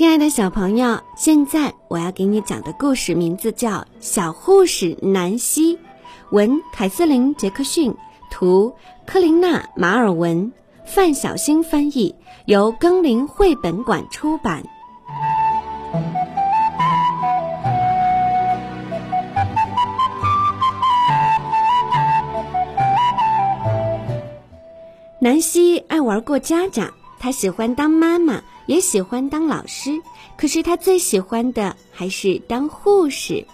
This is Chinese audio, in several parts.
亲爱的小朋友，现在我要给你讲的故事名字叫《小护士南希》，文凯瑟琳·杰克逊，图科琳娜·马尔文，范小新翻译，由更林绘本馆出版。南希爱玩过家家，她喜欢当妈妈。也喜欢当老师，可是他最喜欢的还是当护士。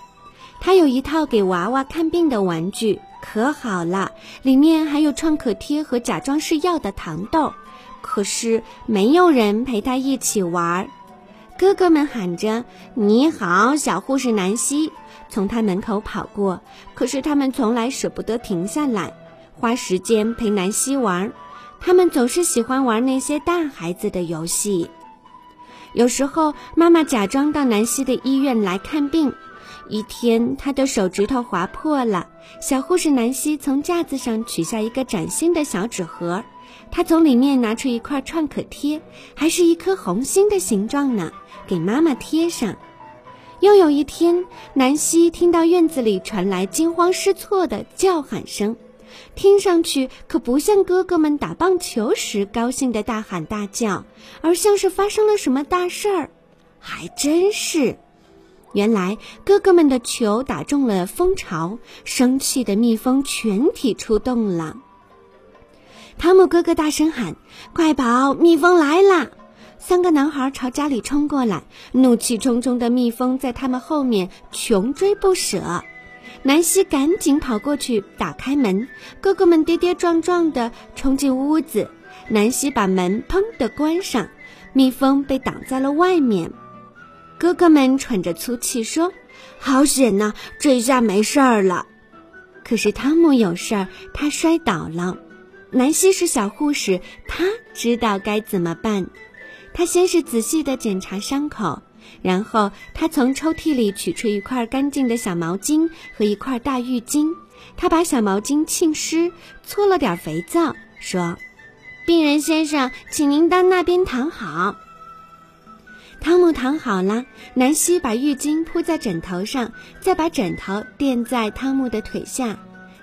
他有一套给娃娃看病的玩具，可好了，里面还有创可贴和假装是药的糖豆。可是没有人陪他一起玩儿。哥哥们喊着：“你好，小护士南希！”从他门口跑过，可是他们从来舍不得停下来，花时间陪南希玩儿。他们总是喜欢玩那些大孩子的游戏。有时候，妈妈假装到南希的医院来看病。一天，她的手指头划破了。小护士南希从架子上取下一个崭新的小纸盒，她从里面拿出一块创可贴，还是一颗红心的形状呢，给妈妈贴上。又有一天，南希听到院子里传来惊慌失措的叫喊声。听上去可不像哥哥们打棒球时高兴的大喊大叫，而像是发生了什么大事儿。还真是，原来哥哥们的球打中了蜂巢，生气的蜜蜂全体出动了。汤姆哥哥大声喊：“快跑！蜜蜂来了！”三个男孩朝家里冲过来，怒气冲冲的蜜蜂在他们后面穷追不舍。南希赶紧跑过去打开门，哥哥们跌跌撞撞地冲进屋子。南希把门砰地关上，蜜蜂被挡在了外面。哥哥们喘着粗气说：“好险呐，这下没事儿了。”可是汤姆有事儿，他摔倒了。南希是小护士，他知道该怎么办。他先是仔细地检查伤口。然后他从抽屉里取出一块干净的小毛巾和一块大浴巾，他把小毛巾浸湿，搓了点肥皂，说：“病人先生，请您到那边躺好。”汤姆躺好了，南希把浴巾铺在枕头上，再把枕头垫在汤姆的腿下，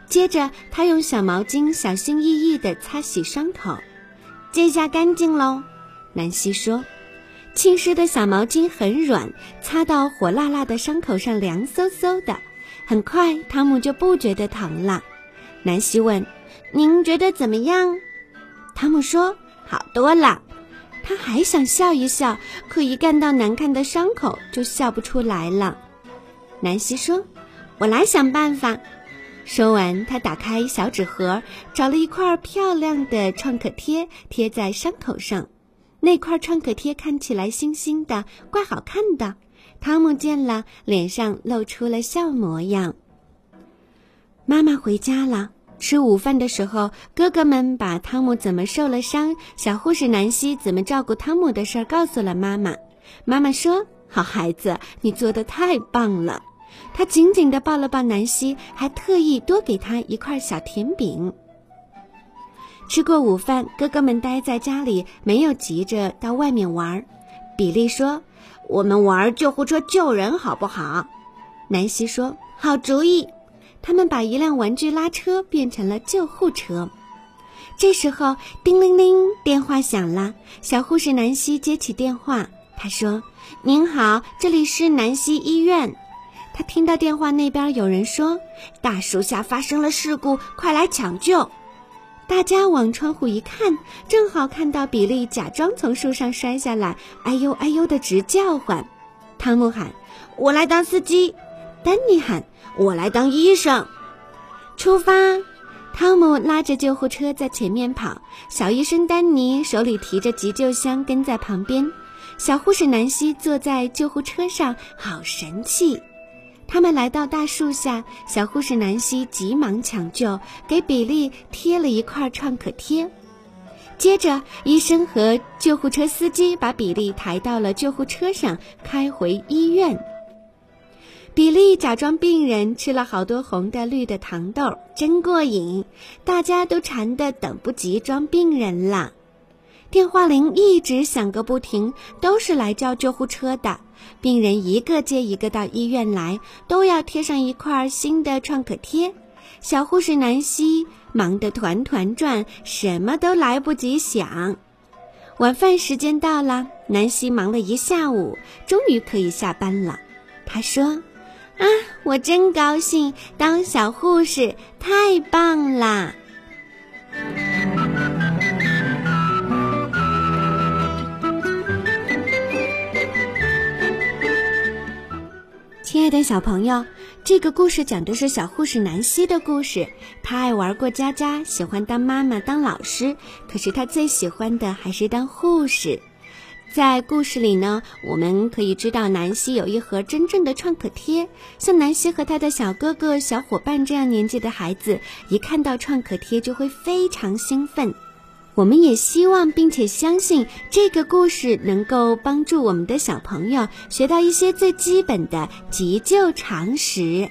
接着他用小毛巾小心翼翼地擦洗伤口。这下干净喽，南希说。浸湿的小毛巾很软，擦到火辣辣的伤口上凉飕飕的。很快，汤姆就不觉得疼了。南希问：“您觉得怎么样？”汤姆说：“好多了。”他还想笑一笑，可一看到难看的伤口就笑不出来了。南希说：“我来想办法。”说完，他打开小纸盒，找了一块漂亮的创可贴，贴在伤口上。那块创可贴看起来星星的，怪好看的。汤姆见了，脸上露出了笑模样。妈妈回家了，吃午饭的时候，哥哥们把汤姆怎么受了伤，小护士南希怎么照顾汤姆的事儿告诉了妈妈。妈妈说：“好孩子，你做的太棒了。”她紧紧地抱了抱南希，还特意多给她一块小甜饼。吃过午饭，哥哥们待在家里，没有急着到外面玩。比利说：“我们玩救护车救人，好不好？”南希说：“好主意。”他们把一辆玩具拉车变成了救护车。这时候，叮铃铃，电话响了。小护士南希接起电话，她说：“您好，这里是南希医院。”她听到电话那边有人说：“大树下发生了事故，快来抢救！”大家往窗户一看，正好看到比利假装从树上摔下来，哎呦哎呦的直叫唤。汤姆喊：“我来当司机。”丹尼喊：“我来当医生。”出发！汤姆拉着救护车在前面跑，小医生丹尼手里提着急救箱跟在旁边，小护士南希坐在救护车上，好神气。他们来到大树下，小护士南希急忙抢救，给比利贴了一块创可贴。接着，医生和救护车司机把比利抬到了救护车上，开回医院。比利假装病人，吃了好多红的、绿的糖豆，真过瘾。大家都馋得等不及装病人了。电话铃一直响个不停，都是来叫救护车的。病人一个接一个到医院来，都要贴上一块新的创可贴。小护士南希忙得团团转，什么都来不及想。晚饭时间到了，南希忙了一下午，终于可以下班了。她说：“啊，我真高兴，当小护士太棒啦！”的小朋友，这个故事讲的是小护士南希的故事。她爱玩过家家，喜欢当妈妈、当老师，可是她最喜欢的还是当护士。在故事里呢，我们可以知道南希有一盒真正的创可贴。像南希和他的小哥哥、小伙伴这样年纪的孩子，一看到创可贴就会非常兴奋。我们也希望并且相信这个故事能够帮助我们的小朋友学到一些最基本的急救常识。